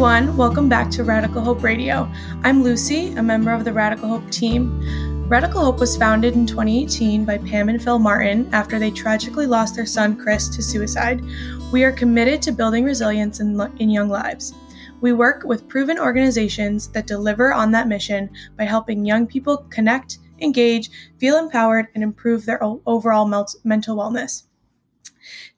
everyone, welcome back to Radical Hope Radio. I'm Lucy, a member of the Radical Hope team. Radical Hope was founded in 2018 by Pam and Phil Martin after they tragically lost their son Chris to suicide. We are committed to building resilience in, in young lives. We work with proven organizations that deliver on that mission by helping young people connect, engage, feel empowered, and improve their overall mental wellness.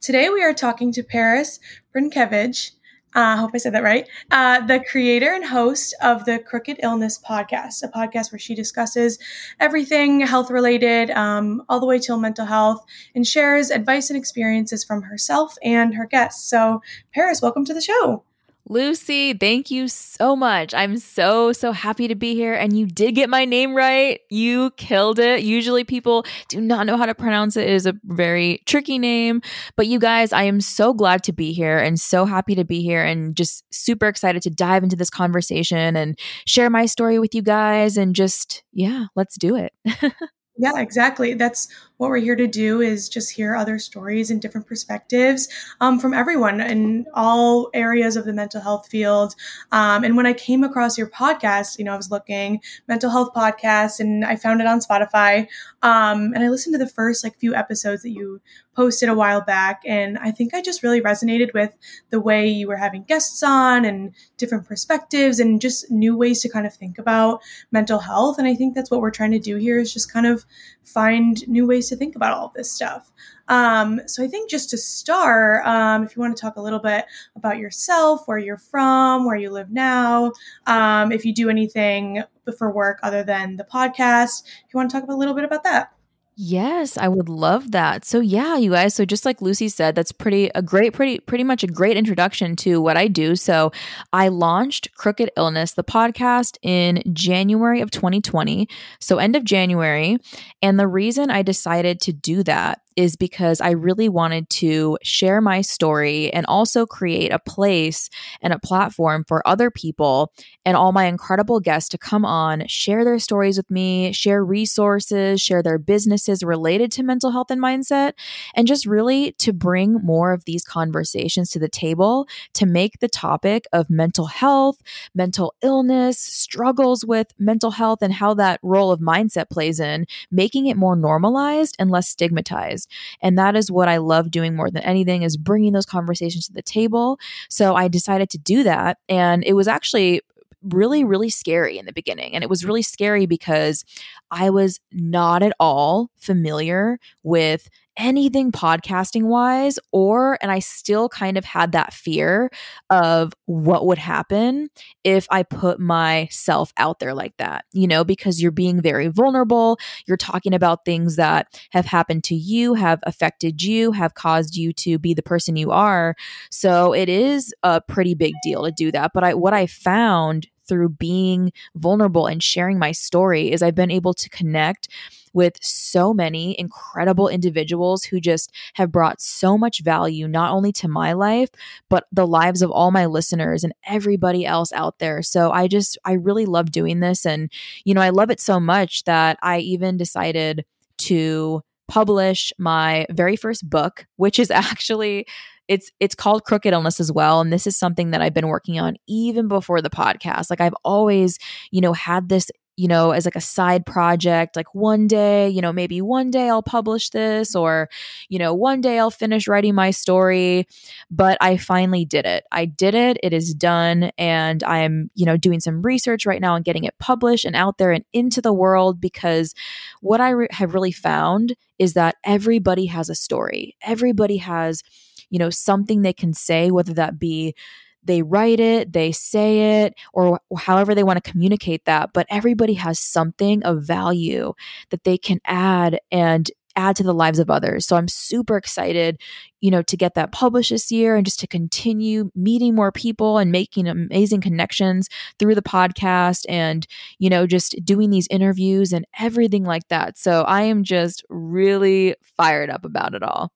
Today we are talking to Paris Brinkevich I uh, hope I said that right. Uh, the creator and host of the Crooked Illness podcast, a podcast where she discusses everything health related, um, all the way till mental health, and shares advice and experiences from herself and her guests. So, Paris, welcome to the show. Lucy, thank you so much. I'm so, so happy to be here. And you did get my name right. You killed it. Usually people do not know how to pronounce it. It is a very tricky name. But you guys, I am so glad to be here and so happy to be here and just super excited to dive into this conversation and share my story with you guys. And just, yeah, let's do it. Yeah, exactly. That's what we're here to do is just hear other stories and different perspectives um, from everyone in all areas of the mental health field. Um, and when I came across your podcast, you know, I was looking mental health podcasts and I found it on Spotify. Um, and I listened to the first like few episodes that you posted a while back. And I think I just really resonated with the way you were having guests on and different perspectives and just new ways to kind of think about mental health. And I think that's what we're trying to do here is just kind of find new ways to think about all this stuff. Um, so I think just to start, um, if you want to talk a little bit about yourself, where you're from, where you live now, um, if you do anything for work other than the podcast, if you want to talk a little bit about that. Yes, I would love that. So yeah, you guys, so just like Lucy said, that's pretty a great pretty pretty much a great introduction to what I do. So I launched Crooked Illness the podcast in January of 2020, so end of January, and the reason I decided to do that is because I really wanted to share my story and also create a place and a platform for other people and all my incredible guests to come on, share their stories with me, share resources, share their businesses related to mental health and mindset, and just really to bring more of these conversations to the table to make the topic of mental health, mental illness, struggles with mental health, and how that role of mindset plays in, making it more normalized and less stigmatized. And that is what I love doing more than anything is bringing those conversations to the table. So I decided to do that. And it was actually really, really scary in the beginning. And it was really scary because I was not at all familiar with anything podcasting wise or and I still kind of had that fear of what would happen if I put myself out there like that you know because you're being very vulnerable. You're talking about things that have happened to you have affected you have caused you to be the person you are. So it is a pretty big deal to do that. But I what I found through being vulnerable and sharing my story is I've been able to connect with so many incredible individuals who just have brought so much value, not only to my life, but the lives of all my listeners and everybody else out there. So I just, I really love doing this. And, you know, I love it so much that I even decided to publish my very first book, which is actually it's it's called crooked illness as well and this is something that i've been working on even before the podcast like i've always you know had this you know, as like a side project, like one day, you know, maybe one day I'll publish this or, you know, one day I'll finish writing my story. But I finally did it. I did it. It is done. And I'm, you know, doing some research right now and getting it published and out there and into the world because what I re- have really found is that everybody has a story. Everybody has, you know, something they can say, whether that be, they write it, they say it, or however they want to communicate that. But everybody has something of value that they can add and add to the lives of others. So I'm super excited, you know, to get that published this year and just to continue meeting more people and making amazing connections through the podcast and, you know, just doing these interviews and everything like that. So I am just really fired up about it all.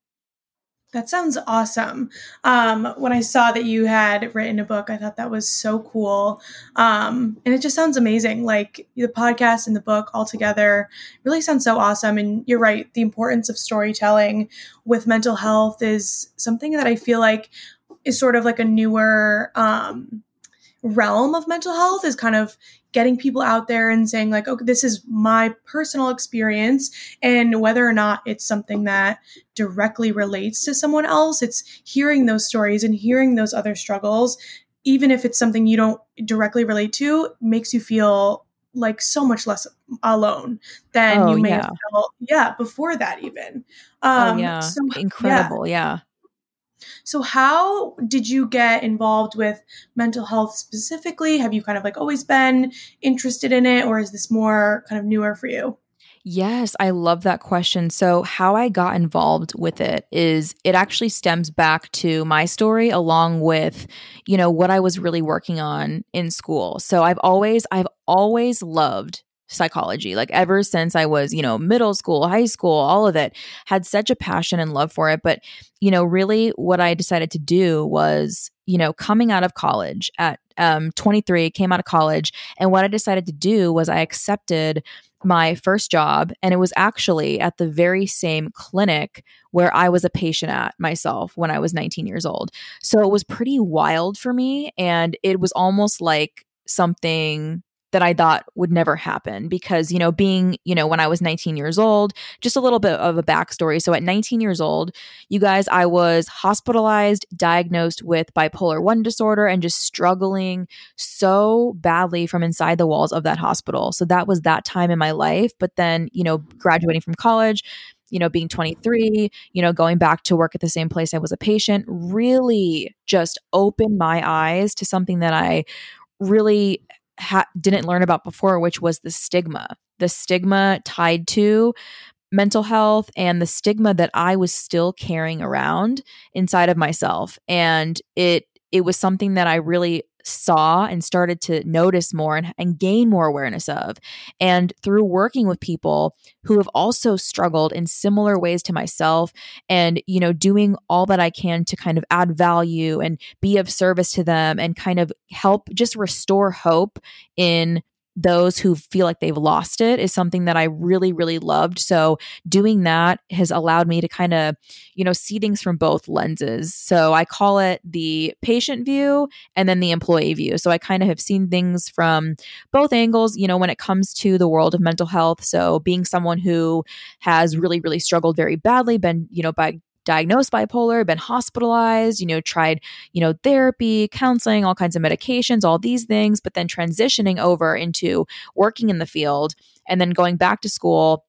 That sounds awesome. Um, when I saw that you had written a book, I thought that was so cool. Um, and it just sounds amazing. Like the podcast and the book all together really sounds so awesome. And you're right, the importance of storytelling with mental health is something that I feel like is sort of like a newer um, realm of mental health is kind of getting people out there and saying like okay this is my personal experience and whether or not it's something that directly relates to someone else it's hearing those stories and hearing those other struggles even if it's something you don't directly relate to makes you feel like so much less alone than oh, you may yeah. have felt yeah before that even oh, um oh, yeah so, incredible yeah. yeah so, how did you get involved with mental health specifically? Have you kind of like always been interested in it, or is this more kind of newer for you? Yes, I love that question. So, how I got involved with it is it actually stems back to my story along with, you know, what I was really working on in school. So, I've always I've always loved psychology. Like ever since I was, you know, middle school, high school, all of it, had such a passion and love for it. But, you know, really what I decided to do was, you know, coming out of college at um, 23, came out of college. And what I decided to do was I accepted my first job. And it was actually at the very same clinic where I was a patient at myself when I was 19 years old. So it was pretty wild for me. And it was almost like something that I thought would never happen because, you know, being, you know, when I was 19 years old, just a little bit of a backstory. So at 19 years old, you guys, I was hospitalized, diagnosed with bipolar 1 disorder, and just struggling so badly from inside the walls of that hospital. So that was that time in my life. But then, you know, graduating from college, you know, being 23, you know, going back to work at the same place I was a patient really just opened my eyes to something that I really ha- didn't learn about before, which was the stigma, the stigma tied to mental health and the stigma that I was still carrying around inside of myself. And it it was something that I really saw and started to notice more and, and gain more awareness of. And through working with people who have also struggled in similar ways to myself and, you know, doing all that I can to kind of add value and be of service to them and kind of help just restore hope in those who feel like they've lost it is something that I really, really loved. So doing that has allowed me to kind of, you know, see things from both lenses. So I call it the patient view and then the employee view. So I kind of have seen things from both angles, you know, when it comes to the world of mental health. So being someone who has really, really struggled very badly, been, you know, by diagnosed bipolar, been hospitalized, you know, tried, you know, therapy, counseling, all kinds of medications, all these things, but then transitioning over into working in the field and then going back to school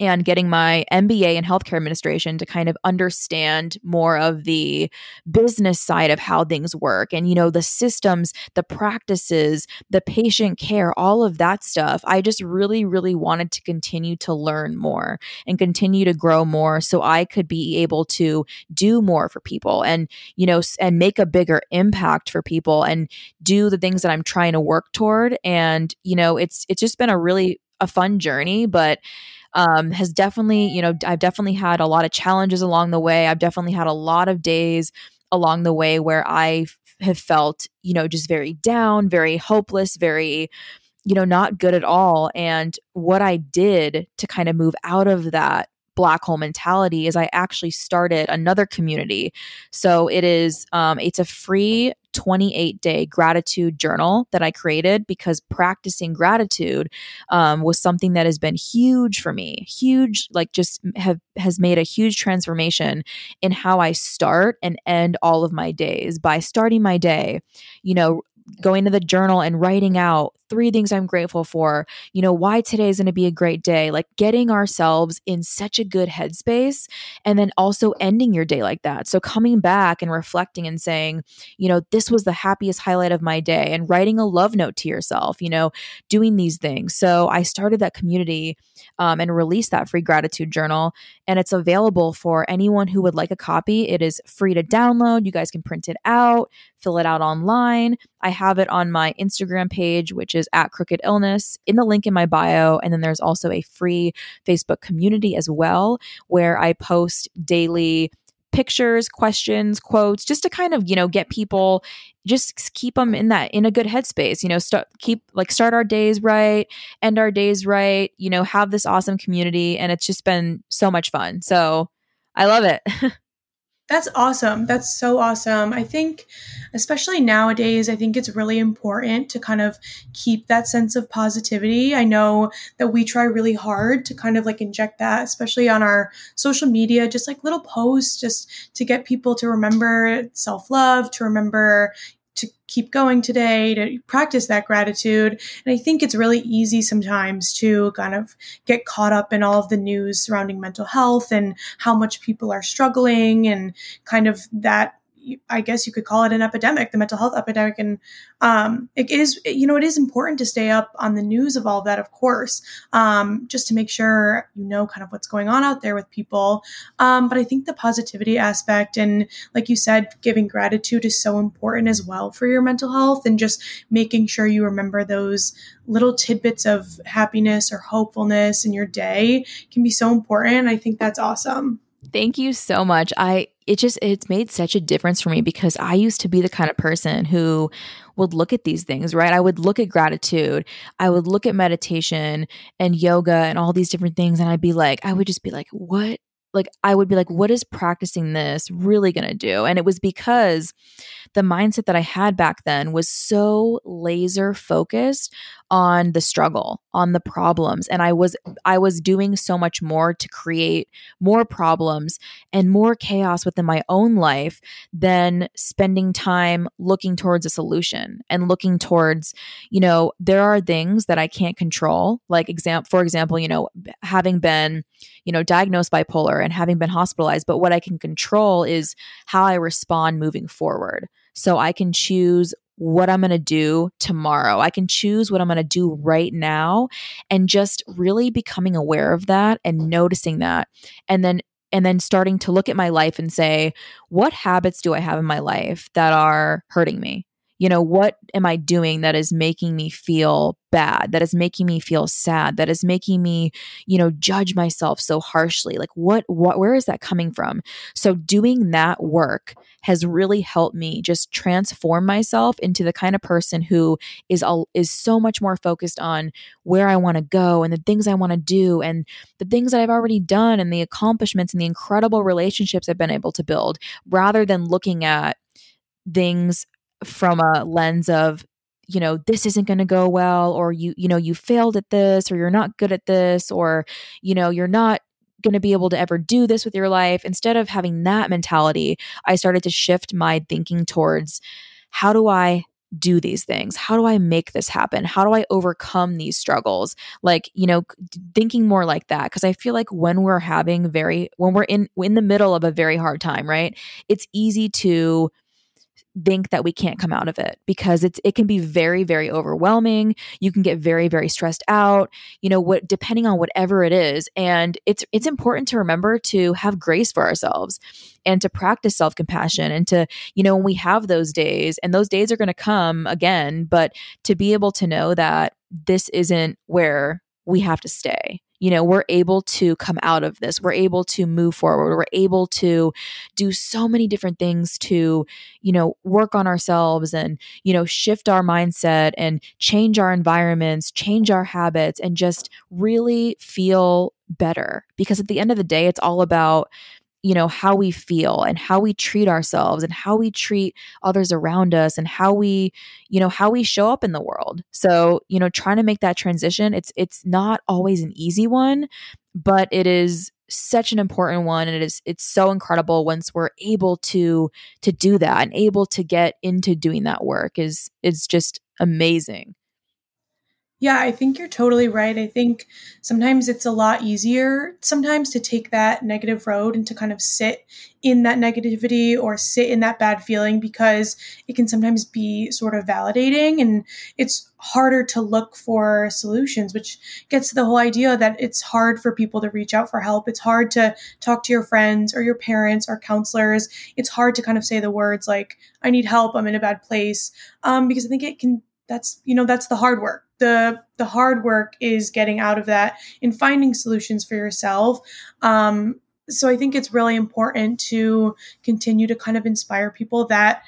and getting my MBA in healthcare administration to kind of understand more of the business side of how things work and, you know, the systems, the practices, the patient care, all of that stuff. I just really, really wanted to continue to learn more and continue to grow more so I could be able to do more for people and, you know, and make a bigger impact for people and do the things that I'm trying to work toward. And, you know, it's, it's just been a really, a fun journey, but um, has definitely, you know, I've definitely had a lot of challenges along the way. I've definitely had a lot of days along the way where I have felt, you know, just very down, very hopeless, very, you know, not good at all. And what I did to kind of move out of that black hole mentality is I actually started another community. So it is um, it's a free 28 day gratitude journal that I created because practicing gratitude um, was something that has been huge for me. Huge, like just have has made a huge transformation in how I start and end all of my days by starting my day, you know, going to the journal and writing out three things I'm grateful for, you know, why today is going to be a great day, like getting ourselves in such a good headspace and then also ending your day like that. So coming back and reflecting and saying, you know, this was the happiest highlight of my day and writing a love note to yourself, you know, doing these things. So I started that community um, and released that free gratitude journal and it's available for anyone who would like a copy. It is free to download. You guys can print it out, fill it out online. I have it on my Instagram page, which is at Crooked Illness, in the link in my bio. And then there's also a free Facebook community as well, where I post daily pictures, questions, quotes, just to kind of, you know, get people just keep them in that in a good headspace, you know, start keep like start our days right, end our days right, you know, have this awesome community and it's just been so much fun. So, I love it. That's awesome. That's so awesome. I think, especially nowadays, I think it's really important to kind of keep that sense of positivity. I know that we try really hard to kind of like inject that, especially on our social media, just like little posts, just to get people to remember self love, to remember, to keep going today, to practice that gratitude. And I think it's really easy sometimes to kind of get caught up in all of the news surrounding mental health and how much people are struggling and kind of that I guess you could call it an epidemic, the mental health epidemic. And um, it is, you know, it is important to stay up on the news of all of that, of course, um, just to make sure you know kind of what's going on out there with people. Um, but I think the positivity aspect and, like you said, giving gratitude is so important as well for your mental health and just making sure you remember those little tidbits of happiness or hopefulness in your day can be so important. I think that's awesome. Thank you so much. I it just it's made such a difference for me because I used to be the kind of person who would look at these things, right? I would look at gratitude, I would look at meditation and yoga and all these different things and I'd be like I would just be like what like I would be like what is practicing this really going to do? And it was because the mindset that I had back then was so laser focused on the struggle, on the problems, and I was I was doing so much more to create more problems and more chaos within my own life than spending time looking towards a solution and looking towards, you know, there are things that I can't control, like exam for example, you know, having been, you know, diagnosed bipolar and having been hospitalized, but what I can control is how I respond moving forward so I can choose what I'm going to do tomorrow. I can choose what I'm going to do right now and just really becoming aware of that and noticing that. And then and then starting to look at my life and say, what habits do I have in my life that are hurting me? You know what am i doing that is making me feel bad that is making me feel sad that is making me you know judge myself so harshly? Like what what where is that coming from? So doing that work has really helped me just transform myself into the kind of person who is all is so much more focused on where I want to go and the things I want to do and the things that I've already done and the accomplishments and the incredible relationships I've been able to build rather than looking at things from a lens of you know this isn't going to go well or you you know you failed at this or you're not good at this or you know you're not going to be able to ever do this with your life. Instead of having that mentality i started to shift my thinking towards how do i do these things? How do i make this happen? How do i overcome these struggles? Like you know thinking more like that because i feel like when we're having very when we're in in the middle of a very hard time right it's easy to think that we can't come out of it because it's it can be very very overwhelming. You can get very very stressed out you know what depending on whatever it is. And it's it's important to remember to have grace for ourselves and to practice self-compassion and to you know when we have those days and those days are going to come again but to be able to know that this isn't where we have to stay you know we're able to come out of this. We're able to move forward. We're able to do so many different things to you know work on ourselves and you know shift our mindset and change our environments change our habits and just really feel better. Because at the end of the day it's all about you know how we feel and how we treat ourselves and how we treat others around us and how we you know how we show up in the world. So you know trying to make that transition it's it's not always an easy one but it is such an important one and it is it's so incredible once we're able to to do that and able to get into doing that work is is just amazing yeah, I think you're totally right. I think sometimes it's a lot easier sometimes to take that negative road and to kind of sit in that negativity or sit in that bad feeling because it can sometimes be sort of validating and it's harder to look for solutions, which gets to the whole idea that it's hard for people to reach out for help. It's hard to talk to your friends or your parents or counselors. It's hard to kind of say the words like, I need help, I'm in a bad place, um, because I think it can that's you know that's the hard work. The the hard work is getting out of that and finding solutions for yourself. Um, so i think it's really important to continue to kind of inspire people that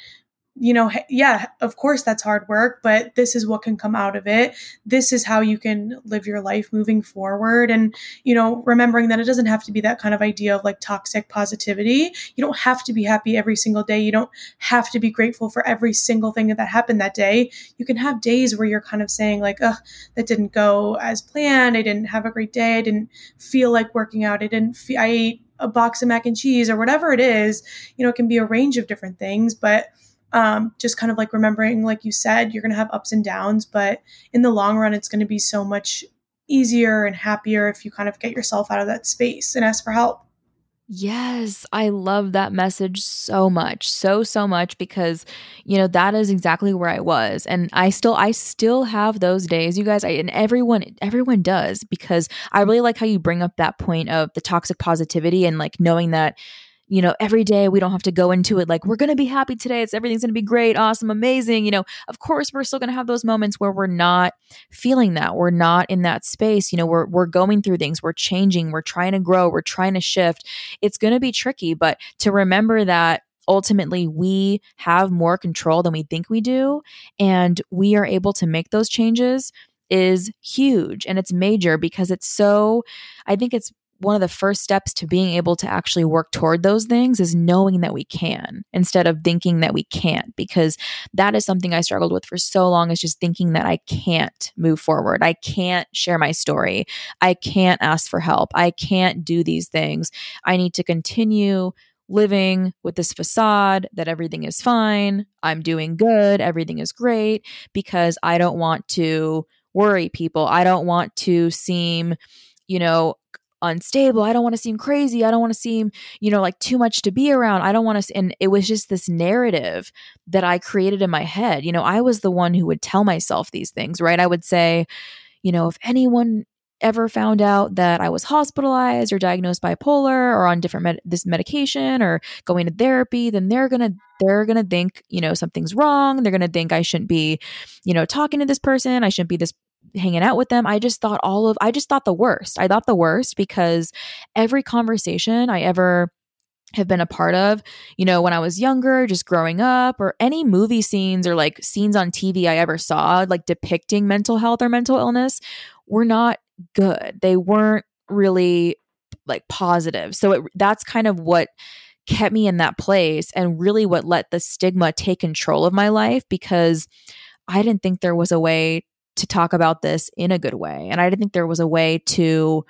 you know, yeah, of course that's hard work, but this is what can come out of it. This is how you can live your life moving forward. And, you know, remembering that it doesn't have to be that kind of idea of like toxic positivity. You don't have to be happy every single day. You don't have to be grateful for every single thing that happened that day. You can have days where you're kind of saying, like, ugh, that didn't go as planned. I didn't have a great day. I didn't feel like working out. I didn't I ate a box of mac and cheese or whatever it is. You know, it can be a range of different things, but um, just kind of like remembering, like you said, you're going to have ups and downs, but in the long run, it's going to be so much easier and happier if you kind of get yourself out of that space and ask for help. Yes, I love that message so much. So so much because you know that is exactly where I was and I still I still have those days you guys I, and everyone everyone does because I really like how you bring up that point of the toxic positivity and like knowing that you know, every day we don't have to go into it like we're going to be happy today. It's everything's going to be great, awesome, amazing. You know, of course we're still going to have those moments where we're not feeling that. We're not in that space. You know, we're we're going through things, we're changing, we're trying to grow, we're trying to shift. It's going to be tricky, but to remember that ultimately we have more control than we think we do and we are able to make those changes is huge and it's major because it's so I think it's one of the first steps to being able to actually work toward those things is knowing that we can instead of thinking that we can't because that is something I struggled with for so long is just thinking that I can't move forward. I can't share my story. I can't ask for help. I can't do these things. I need to continue living with this facade that everything is fine, I'm doing good, everything is great because I don't want to worry people. I don't want to seem you know, unstable. I don't want to seem crazy. I don't want to seem, you know, like too much to be around. I don't want to. And it was just this narrative that I created in my head. You know, I was the one who would tell myself these things, right? I would say, you know, if anyone ever found out that I was hospitalized or diagnosed bipolar or on different med- this medication or going to therapy, then they're gonna they're gonna think you know something's wrong. They're gonna think I shouldn't be, you know, talking to this person. I shouldn't be this hanging out with them. I just thought all of, I just thought the worst. I thought the worst because every conversation I ever have been a part of, you know, when I was younger, just growing up, or any movie scenes or like scenes on TV I ever saw, like depicting mental health or mental illness, were not good. They weren't really like positive. So it, that's kind of what kept me in that place and really what let the stigma take control of my life because I didn't think there was a way to talk about this in a good way. And I didn't think there was a way to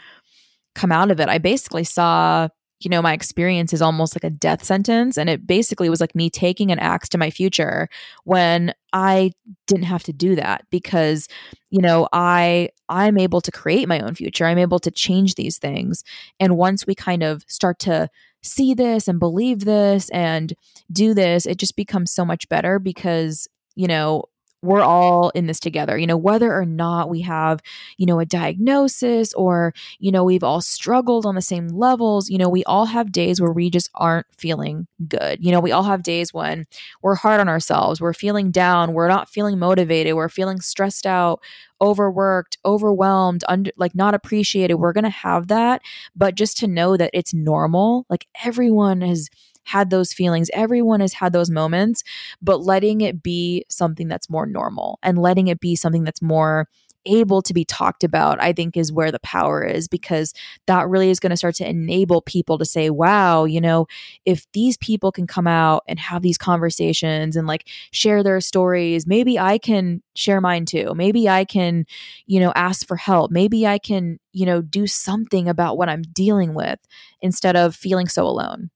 come out of it. I basically saw, you know, my experience is almost like a death sentence. And it basically was like me taking an axe to my future when I didn't have to do that because, you know, I I'm able to create my own future. I'm able to change these things. And once we kind of start to see this and believe this and do this, it just becomes so much better because you know, we're all in this together you know whether or not we have you know a diagnosis or you know we've all struggled on the same levels you know we all have days where we just aren't feeling good. You know we all have days when we're hard on ourselves we're feeling down we're not feeling motivated we're feeling stressed out overworked overwhelmed under like not appreciated. We're going to have that but just to know that it's normal like everyone has had those feelings. Everyone has had those moments, but letting it be something that's more normal and letting it be something that's more able to be talked about, I think is where the power is because that really is going to start to enable people to say, wow, you know, if these people can come out and have these conversations and like share their stories, maybe I can share mine too. Maybe I can, you know, ask for help. Maybe I can, you know, do something about what I'm dealing with instead of feeling so alone.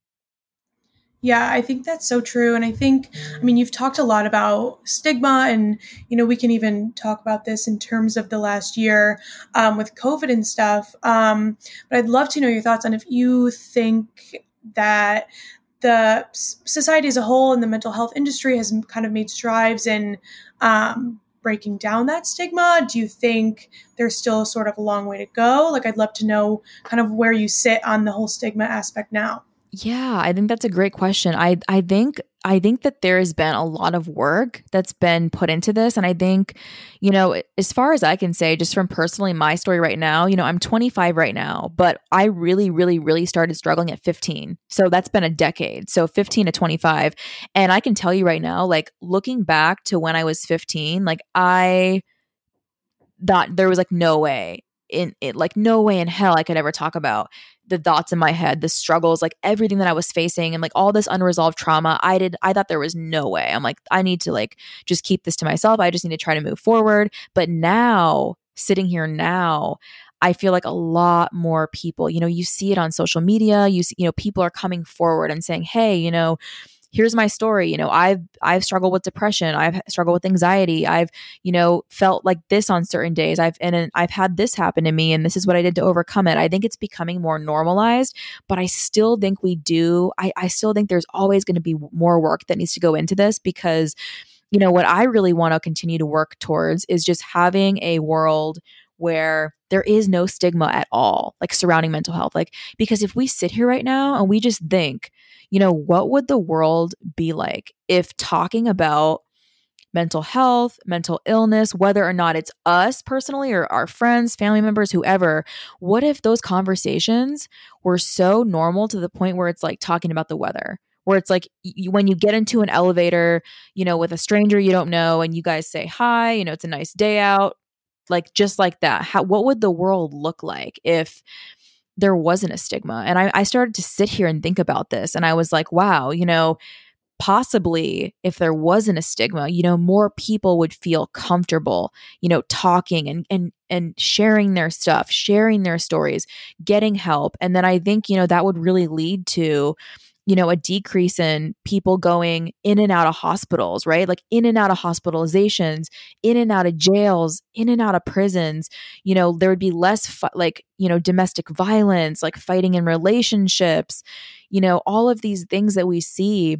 Yeah, I think that's so true. And I think, I mean, you've talked a lot about stigma, and, you know, we can even talk about this in terms of the last year um, with COVID and stuff. Um, but I'd love to know your thoughts on if you think that the society as a whole and the mental health industry has kind of made strides in um, breaking down that stigma? Do you think there's still sort of a long way to go? Like, I'd love to know kind of where you sit on the whole stigma aspect now. Yeah, I think that's a great question. I I think I think that there has been a lot of work that's been put into this. And I think, you know, as far as I can say, just from personally my story right now, you know, I'm 25 right now, but I really, really, really started struggling at 15. So that's been a decade. So 15 to 25. And I can tell you right now, like looking back to when I was 15, like I thought there was like no way in it, like no way in hell I could ever talk about the thoughts in my head, the struggles, like everything that I was facing and like all this unresolved trauma. I did I thought there was no way. I'm like I need to like just keep this to myself. I just need to try to move forward. But now, sitting here now, I feel like a lot more people, you know, you see it on social media, you see, you know, people are coming forward and saying, "Hey, you know, here's my story you know i've i've struggled with depression i've struggled with anxiety i've you know felt like this on certain days i've and i've had this happen to me and this is what i did to overcome it. I think it's becoming more normalized but i still think we do i, I still think there's always going to be more work that needs to go into this because you know what i really want to continue to work towards is just having a world where there is no stigma at all like surrounding mental health like because if we sit here right now and we just think you know, what would the world be like if talking about mental health, mental illness, whether or not it's us personally or our friends, family members, whoever, what if those conversations were so normal to the point where it's like talking about the weather? Where it's like you, when you get into an elevator, you know, with a stranger you don't know, and you guys say hi, you know, it's a nice day out, like just like that. How what would the world look like if there wasn't a stigma. And I, I started to sit here and think about this. And I was like, wow, you know, possibly if there wasn't a stigma you know more people would feel comfortable you know talking and and and sharing their stuff sharing their stories getting help and then i think you know that would really lead to you know, a decrease in people going in and out of hospitals, right? Like in and out of hospitalizations, in and out of jails, in and out of prisons. You know, there would be less like, you know, domestic violence, like fighting in relationships, you know, all of these things that we see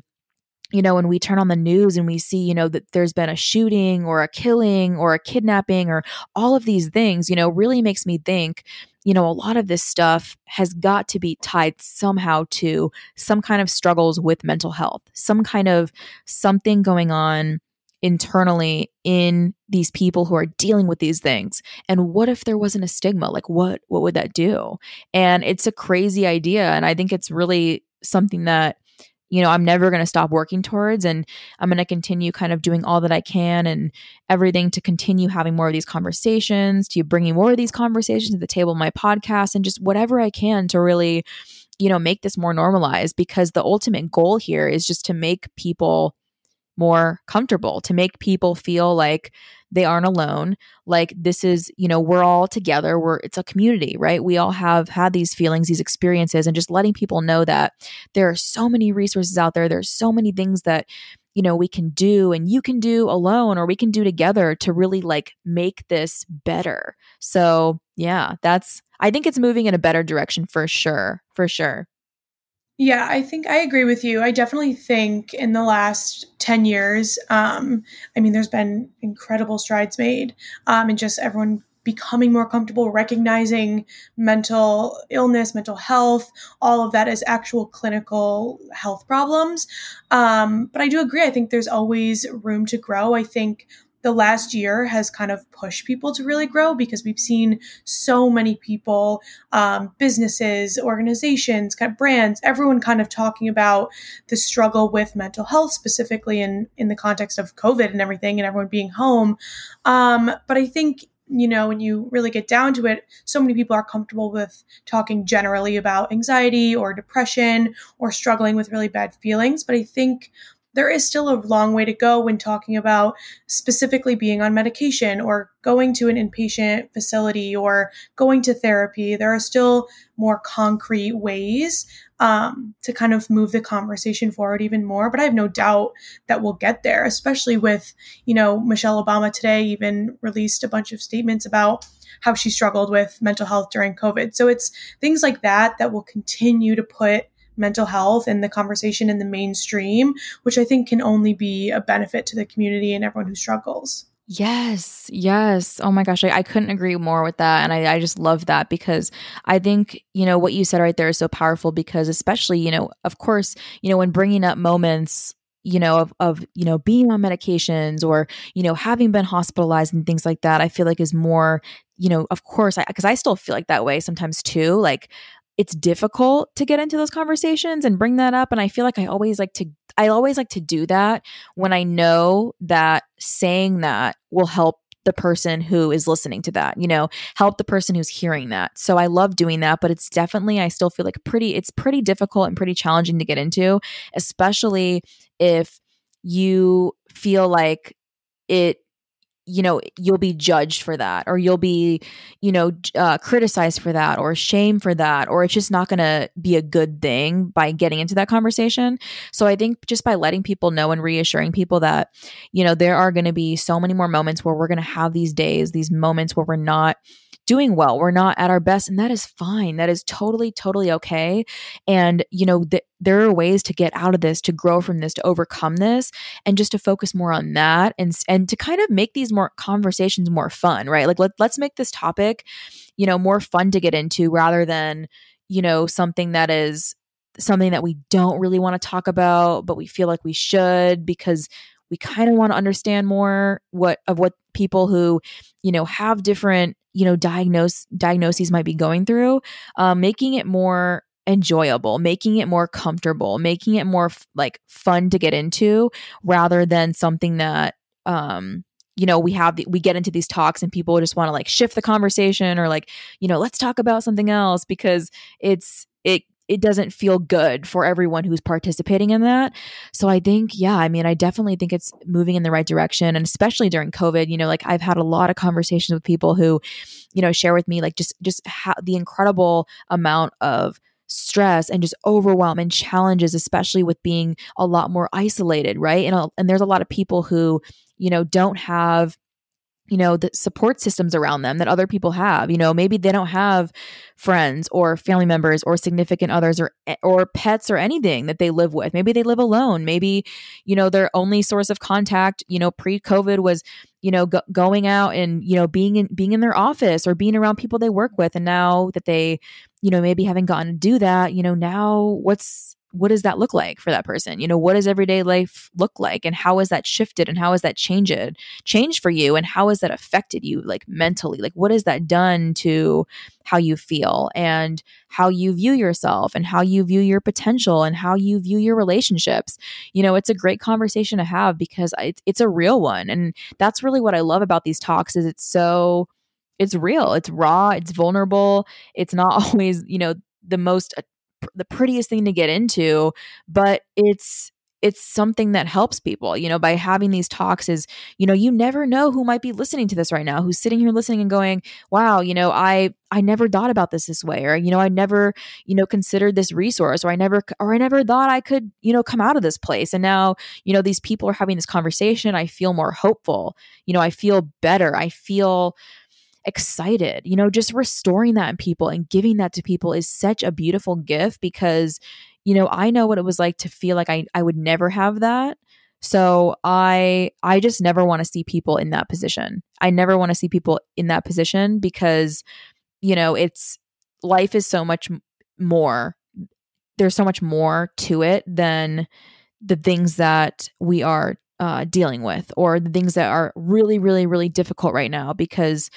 you know, when we turn on the news and we see, you know, that there's been a shooting or a killing or a kidnapping or all of these things, you know, really makes me think, you know, a lot of this stuff has got to be tied somehow to some kind of struggles with mental health, some kind of something going on internally in these people who are dealing with these things. And what if there wasn't a stigma? Like what what would that do? And it's a crazy idea and i think it's really something that you know, I'm never going to stop working towards. And I'm going to continue kind of doing all that I can and everything to continue having more of these conversations, to bringing more of these conversations to the table my podcast, and just whatever I can to really, you know, make this more normalized because the ultimate goal here is just to make people more comfortable, to make people feel like they aren't alone like this is you know we're all together we're it's a community right? We all have had these feelings these experiences and just letting people know that there are so many resources out there there's so many things that you know we can do and you can do alone or we can do together to really like make this better. So yeah that's i think it's moving in a better direction for sure for sure yeah, I think I agree with you. I definitely think in the last 10 years, um, I mean, there's been incredible strides made um, and just everyone becoming more comfortable recognizing mental illness, mental health, all of that as actual clinical health problems. Um, but I do agree. I think there's always room to grow. I think the last year has kind of pushed people to really grow because we've seen so many people, um, businesses, organizations, kind of brands, everyone kind of talking about the struggle with mental health, specifically in in the context of COVID and everything, and everyone being home. Um, but I think you know, when you really get down to it, so many people are comfortable with talking generally about anxiety or depression or struggling with really bad feelings. But I think there is still a long way to go when talking about specifically being on medication or going to an inpatient facility or going to therapy. There are still more concrete ways um, to kind of move the conversation forward even more. But I have no doubt that we'll get there, especially with, you know, Michelle Obama today even released a bunch of statements about how she struggled with mental health during COVID. So it's things like that that will continue to put mental health and the conversation in the mainstream, which I think can only be a benefit to the community and everyone who struggles. Yes, yes. Oh my gosh, I, I couldn't agree more with that. And I, I just love that because I think, you know, what you said right there is so powerful because, especially, you know, of course, you know, when bringing up moments you know of, of you know being on medications or you know having been hospitalized and things like that i feel like is more you know of course i because I, I still feel like that way sometimes too like it's difficult to get into those conversations and bring that up and i feel like i always like to i always like to do that when i know that saying that will help the person who is listening to that, you know, help the person who's hearing that. So I love doing that, but it's definitely, I still feel like pretty, it's pretty difficult and pretty challenging to get into, especially if you feel like it you know you'll be judged for that or you'll be you know uh, criticized for that or shame for that or it's just not going to be a good thing by getting into that conversation. So i think just by letting people know and reassuring people that you know there are going to be so many more moments where we're going to have these days these moments where we're not doing well. We're not at our best. And that is fine. That is totally, totally okay. And, you know, th- there are ways to get out of this, to grow from this, to overcome this, and just to focus more on that and, and to kind of make these more conversations more fun, right? Like, let, let's make this topic, you know, more fun to get into rather than, you know, something that is something that we don't really want to talk about, but we feel like we should because we kind of want to understand more what of what people who you know have different you know diagnose diagnoses might be going through um, making it more enjoyable making it more comfortable making it more f- like fun to get into rather than something that um you know we have the, we get into these talks and people just want to like shift the conversation or like you know let's talk about something else because it's it it doesn't feel good for everyone who's participating in that. So I think, yeah, I mean, I definitely think it's moving in the right direction. And especially during COVID, you know, like I've had a lot of conversations with people who, you know, share with me like just, just how the incredible amount of stress and just overwhelm and challenges, especially with being a lot more isolated, right? And, and there's a lot of people who, you know, don't have you know the support systems around them that other people have. You know maybe they don't have friends or family members or significant others or eh, or pets or anything that they live with. Maybe they live alone. Maybe you know their only source of contact you know pre covid was you know go- going out and you know being in being in their office or being around people they work with. And now that they you know maybe haven't gotten to do that you know now what's what does that look like for that person? You know, what does everyday life look like and how has that shifted and how has that changed changed for you and how has that affected you like mentally? Like what has that done to how you feel and how you view yourself and how you view your potential and how you view your relationships? You know, it's a great conversation to have because it's, it's a real one and that's really what I love about these talks is it's so it's real, it's raw, it's vulnerable. It's not always, you know, the most the prettiest thing to get into, but it's it's something that helps people you know by having these talks is you know you never know who might be listening to this right now who's sitting here listening and going wow you know i i never thought about this this way or you know i never you know considered this resource or i never or i never thought i could you know come out of this place and now you know these people are having this conversation i feel more hopeful you know i feel better i feel excited. You know, just restoring that in people and giving that to people is such a beautiful gift because, you know, I know what it was like to feel like I, I would never have that. So I I just never want to see people in that position. I never want to see people in that position because you know, it's life is so much more there's so much more to it than the things that we are uh, dealing with or the things that are really really really difficult right now because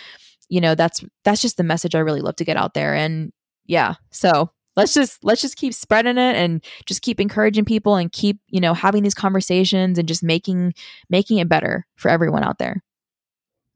you know that's that's just the message i really love to get out there and yeah so let's just let's just keep spreading it and just keep encouraging people and keep you know having these conversations and just making making it better for everyone out there.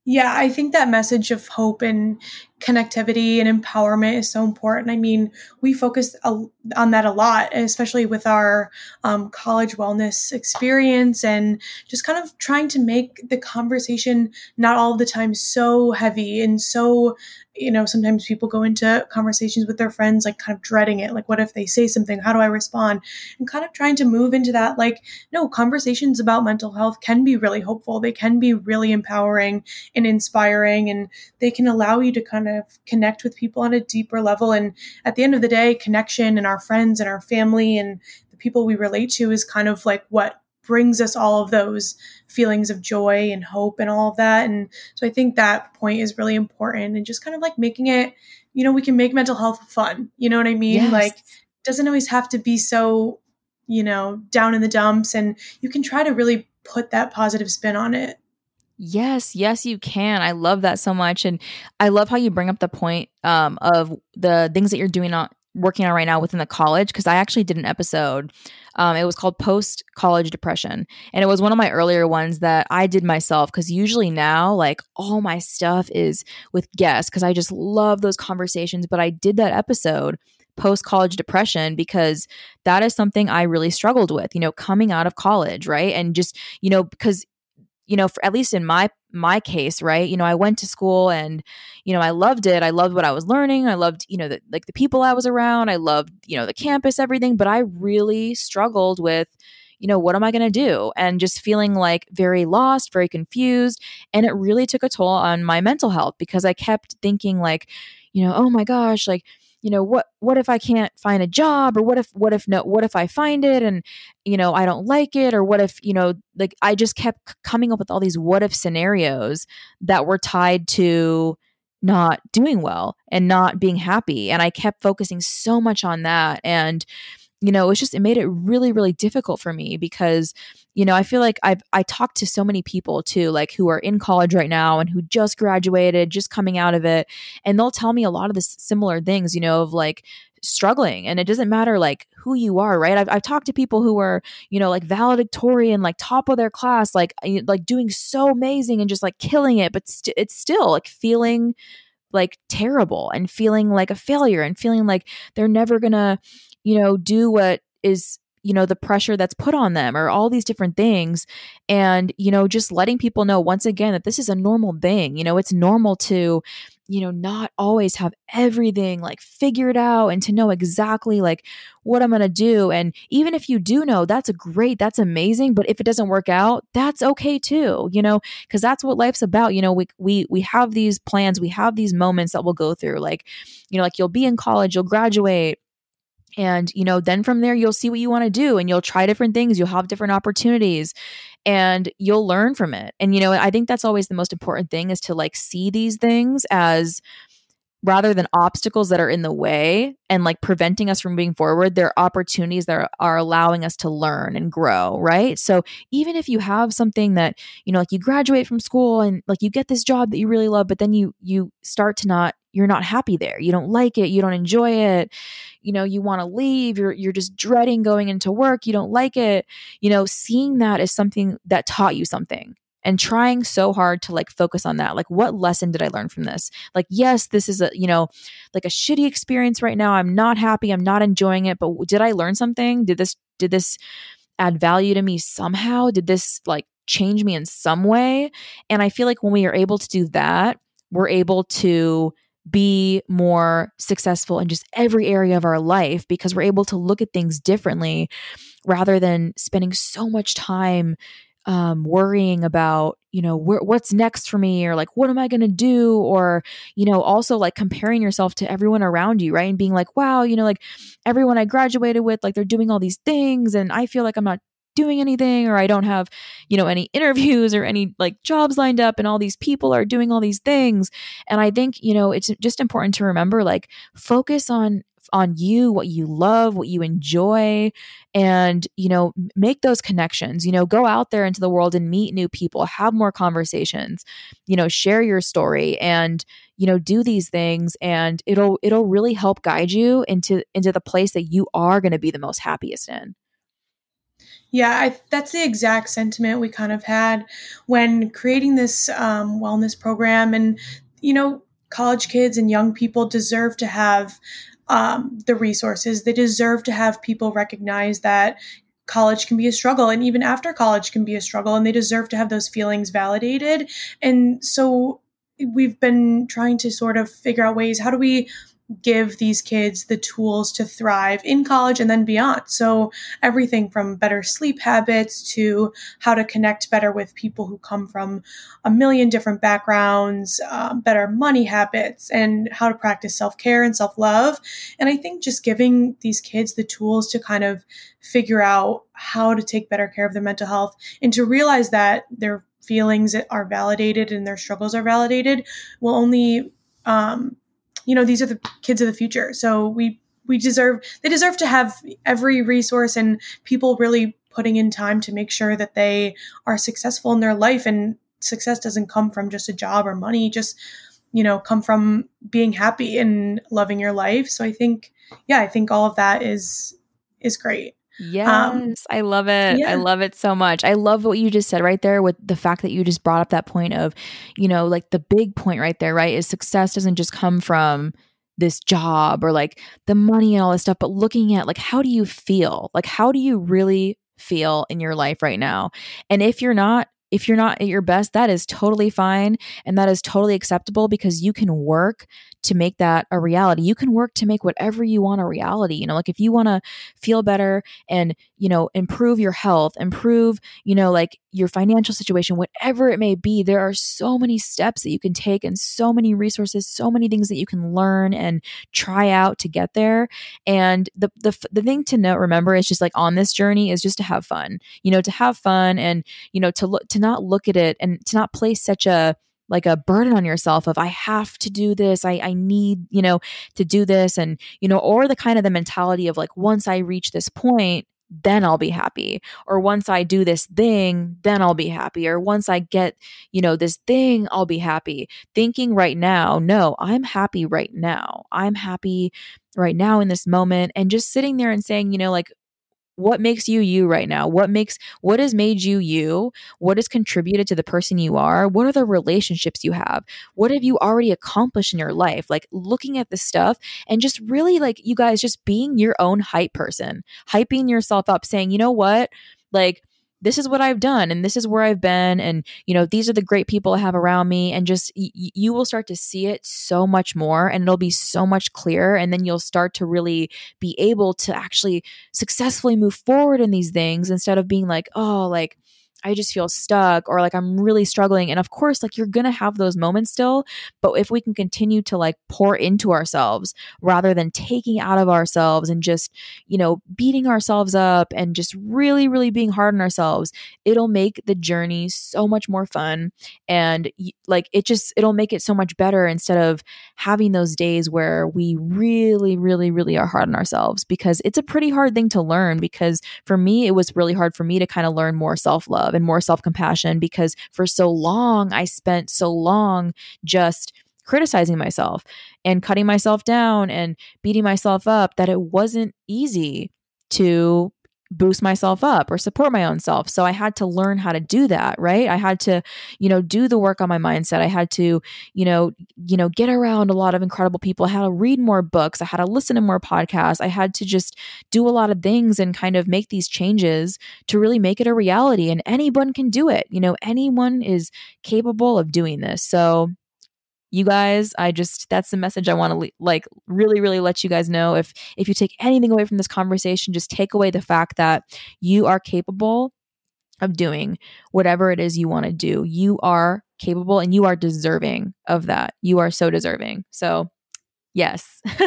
Yeah, I think that message of hope and connectivity and empowerment is so important. I mean, we focus on that a lot, especially with our um, college wellness experience and just kind of trying to make the conversation not all the time so heavy and so you know, sometimes people go into conversations with their friends, like kind of dreading it. Like, what if they say something? How do I respond? And kind of trying to move into that, like, no, conversations about mental health can be really hopeful. They can be really empowering and inspiring, and they can allow you to kind of connect with people on a deeper level. And at the end of the day, connection and our friends and our family and the people we relate to is kind of like what brings us all of those feelings of joy and hope and all of that. And so I think that point is really important and just kind of like making it, you know, we can make mental health fun. You know what I mean? Yes. Like, doesn't always have to be so you know, down in the dumps and you can try to really put that positive spin on it. Yes, yes, you can. I love that so much. And I love how you bring up the point um, of the things that you're doing on working on right now within the college because I actually did an episode. Um, it was called Post College Depression. And it was one of my earlier ones that I did myself because usually now, like, all my stuff is with guests because I just love those conversations. But I did that episode post college depression because that is something I really struggled with, you know, coming out of college, right? And just, you know, because you know, for, at least in my my case, right? You know, I went to school and you know, I loved it. I loved what I was learning. I loved, you know, the, like the people I was around. I loved, you know, the campus, everything, but I really struggled with you know, what am I going to do? And just feeling like very lost, very confused. And it really took a toll on my mental health because I kept thinking, like, you know, oh my gosh, like, you know what what if i can't find a job? Or what if what if no what if i find it and you know i don't like it? Or what if you know like i just kept coming up with all these what if scenarios that were tied to not doing well and not being happy. And i kept focusing so much on that. And you know, it's just it made it really really difficult for me because you know, I feel like I've I talked to so many people too like who are in college right now and who just graduated, just coming out of it, and they'll tell me a lot of the similar things, you know, of like struggling. And it doesn't matter like who you are right? I've, I've talked to people who are you know like valedictorian like top of their class like like doing so amazing and just like killing it but st- it's still like feeling like terrible and feeling like a failure and feeling like they're never gonna you know, do what is you know the pressure that's put on them or all these different things. And you know just letting people know once again that this is a normal thing you know it's normal to you know not always have everything like figured out and to know exactly like what i'm going to do. And even if you do know that's a great that's amazing. But if it doesn't work out that's okay too you know because that's what life's about. You know we we we have these plans we have these moments that we'll go through. Like you know like you'll be in college you'll graduate and you know then from there you'll see what you want to do and you'll try different things you'll have different opportunities and you'll learn from it and you know i think that's always the most important thing is to like see these things as rather than obstacles that are in the way and like preventing us from moving forward, there are opportunities that are, are, allowing us to learn and grow, right? So even if you have something that, you know, like you graduate from school and like you get this job that you really love, but then you you start to not you're not happy there. You don't like it, you don't enjoy it. You know, you want to leave, you're you're just dreading going into work, you don't like it. You know, seeing that is something that taught you something and trying so hard to like focus on that. Like what lesson did i learn from this? Like yes this is a you know like a shitty experience right now. I'm not happy. I'm not enjoying it. But did i learn something? Did this did this add value to me somehow? Did this like change me in some way? And i feel like when we are able to do that we're able to be more successful in just every area of our life because we're able to look at things differently rather than spending so much time um, worrying about you know wh- what's next for me or like what am i going to do? Or you know also like comparing yourself to everyone around you right? And being like wow you know like everyone i graduated with like they're doing all these things and i feel like i'm not doing anything or i don't have you know any interviews or any like jobs lined up and all these people are doing all these things and i think you know it's just important to remember like focus on on you, what you love, what you enjoy, and, you know, make those connections. You know, go out there into the world and meet new people, have more conversations, you know, share your story and, you know, do these things and it'll it'll really help guide you into into the place that you are going to be the most happiest in. Yeah, I, that's the exact sentiment we kind of had when creating this um, wellness program. And, you know, college kids and young people deserve to have um, the resources. They deserve to have people recognize that college can be a struggle and even after college can be a struggle and they deserve to have those feelings validated. And so we've been trying to sort of figure out ways how do we give these kids the tools to thrive in college and then beyond. So, everything from better sleep habits to how to connect better with people who come from a million different backgrounds, um, better money habits, and how to practice self care and self love. And I think just giving these kids the tools to kind of figure out how to take better care of their mental health and to realize that their feelings are validated and their struggles are validated will only um, you know, these are the kids of the future. So we we deserve they deserve to have every resource and people really putting in time to make sure that they are successful in their life. And success doesn't come from just a job or money just you know come from being happy and loving your life. So i think yeah i think all of that is is great yes, um, I love it. Yeah. I love it so much. I love what you just said right there with the fact that you just brought up that point of, you know, like the big point right there, right? Is success doesn't just come from this job or like the money and all this stuff, but looking at like how do you feel? Like how do you really feel in your life right now? And if you're not if you're not at your best, that is totally fine and that is totally acceptable because you can work to make that a reality. You can work to make whatever you want a reality. You know, like if you want to feel better and, you know, improve your health, improve, you know, like your financial situation, whatever it may be, there are so many steps that you can take and so many resources, so many things that you can learn and try out to get there. And the the the thing to note remember is just like on this journey is just to have fun. You know, to have fun and, you know, to look to not look at it and to not place such a like a burden on yourself of I have to do this. I, I need, you know, to do this. And, you know, or the kind of the mentality of like, once I reach this point, then I'll be happy. Or once I do this thing, then I'll be happy. Or once I get, you know, this thing, I'll be happy. Thinking right now, no, I'm happy right now. I'm happy right now in this moment. And just sitting there and saying, you know, like, what makes you you right now? What makes what has made you you? What has contributed to the person you are? What are the relationships you have? What have you already accomplished in your life? Like looking at this stuff and just really like you guys just being your own hype person hyping yourself up saying you know what? Like this is what I've done and this is where I've been and you know these are the great people I have around me and just y- you will start to see it so much more and it'll be so much clearer and then you'll start to really be able to actually successfully move forward in these things instead of being like oh like I just feel stuck or like I'm really struggling. And of course, like you're going to have those moments still. But if we can continue to like pour into ourselves rather than taking out of ourselves and just, you know, beating ourselves up and just really, really being hard on ourselves, it'll make the journey so much more fun. And like it just, it'll make it so much better instead of having those days where we really, really, really are hard on ourselves because it's a pretty hard thing to learn. Because for me, it was really hard for me to kind of learn more self love love and more self compassion because for so long, I spent so long just criticizing myself and cutting myself down and beating myself up that it wasn't easy to boost myself up or support my own self. So I had to learn how to do that, right? I had to, you know, do the work on my mindset. I had to, you know, you know, get around a lot of incredible people. I had to read more books. I had to listen to more podcasts. I had to just do a lot of things and kind of make these changes to really make it a reality and anyone can do it. You know, anyone is capable of doing this. So you guys i just that's the message i want to le- like really really let you guys know. If if you take anything away from this conversation just take away the fact that you are capable of doing whatever it is you want to do. You are capable and you are deserving of that. You are so deserving. So yes.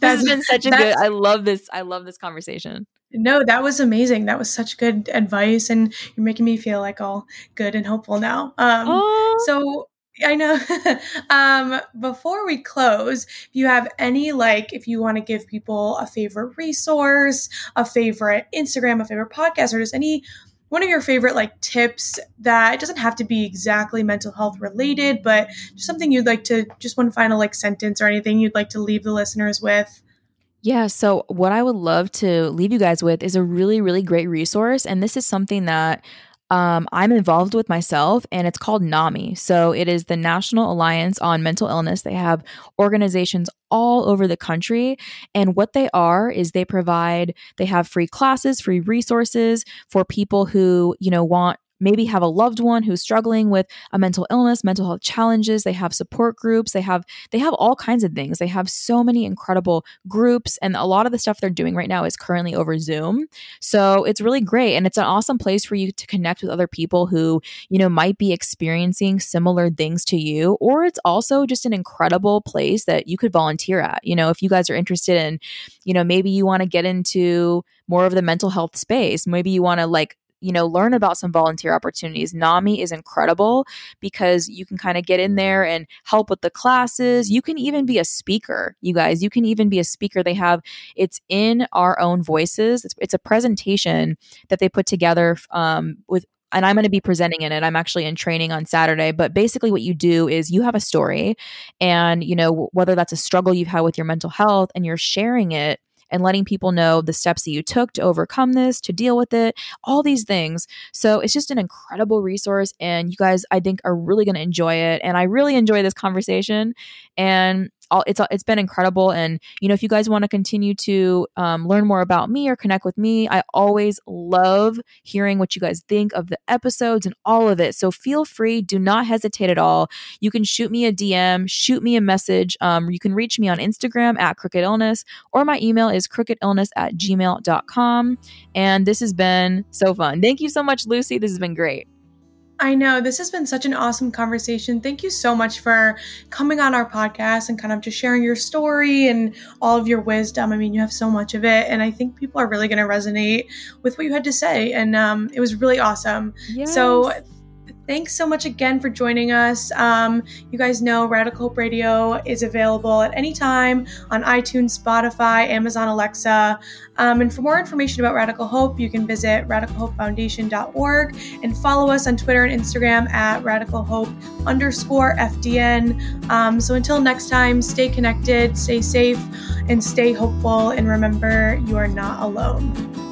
This has been such a good i love this i love this conversation. No, that was amazing. That was such good advice, and you're making me feel like all good and hopeful now. Um, so I know. um, before we close, if you have any, like, if you want to give people a favorite resource, a favorite Instagram, a favorite podcast, or just any one of your favorite like tips that it doesn't have to be exactly mental health related, but just something you'd like to, just one final like sentence or anything you'd like to leave the listeners with. Yeah. So, what I would love to leave you guys with is a really, really great resource. And this is something that um, I'm involved with myself, and it's called NAMI. So it is the National Alliance on Mental Illness. They have organizations all over the country. And what they are is they provide, they have free classes, free resources for people who, you know, want maybe have a loved one who's struggling with a mental illness mental health challenges. They have support groups. They have they have all kinds of things. They have so many incredible groups and a lot of the stuff they're doing right now is currently over zoom. So it's really great and it's an awesome place for you to connect with other people who you know might be experiencing similar things to you or it's also just an incredible place that you could volunteer at. You know if you guys are interested in you know maybe you want to get into more of the mental health space maybe you want to like you know, learn about some volunteer opportunities. NAMI is incredible because you can kind of get in there and help with the classes. You can even be a speaker, you guys. You can even be a speaker. They have it's in our own voices. It's, it's a presentation that they put together um, with and I'm going to be presenting in it. I'm actually in training on Saturday, but basically what you do is you have a story and you know whether that's a struggle you've had with your mental health and you're sharing it and letting people know the steps that you took to overcome this, to deal with it, all these things. So it's just an incredible resource. And you guys, I think, are really going to enjoy it. And I really enjoy this conversation. And all, it's it's been incredible. And you know, if you guys want to continue to um, learn more about me or connect with me, I always love hearing what you guys think of the episodes and all of it. So feel free, do not hesitate at all. You can shoot me a DM, shoot me a message. Um, you can reach me on Instagram at Crooked Illness, or my email is crookedillness at gmail.com. And this has been so fun. Thank you so much, Lucy. This has been great. I know this has been such an awesome conversation. Thank you so much for coming on our podcast and kind of just sharing your story and all of your wisdom. I mean, you have so much of it, and I think people are really going to resonate with what you had to say. And um, it was really awesome. Yes. So, thanks so much again for joining us. Um, you guys know Radical Hope Radio is available at any time on iTunes, Spotify, Amazon Alexa. Um, and for more information about Radical Hope, you can visit radicalhopefoundation.org and follow us on Twitter and Instagram at radicalhope underscore FDN. Um, so until next time, stay connected, stay safe, and stay hopeful. And remember, you are not alone.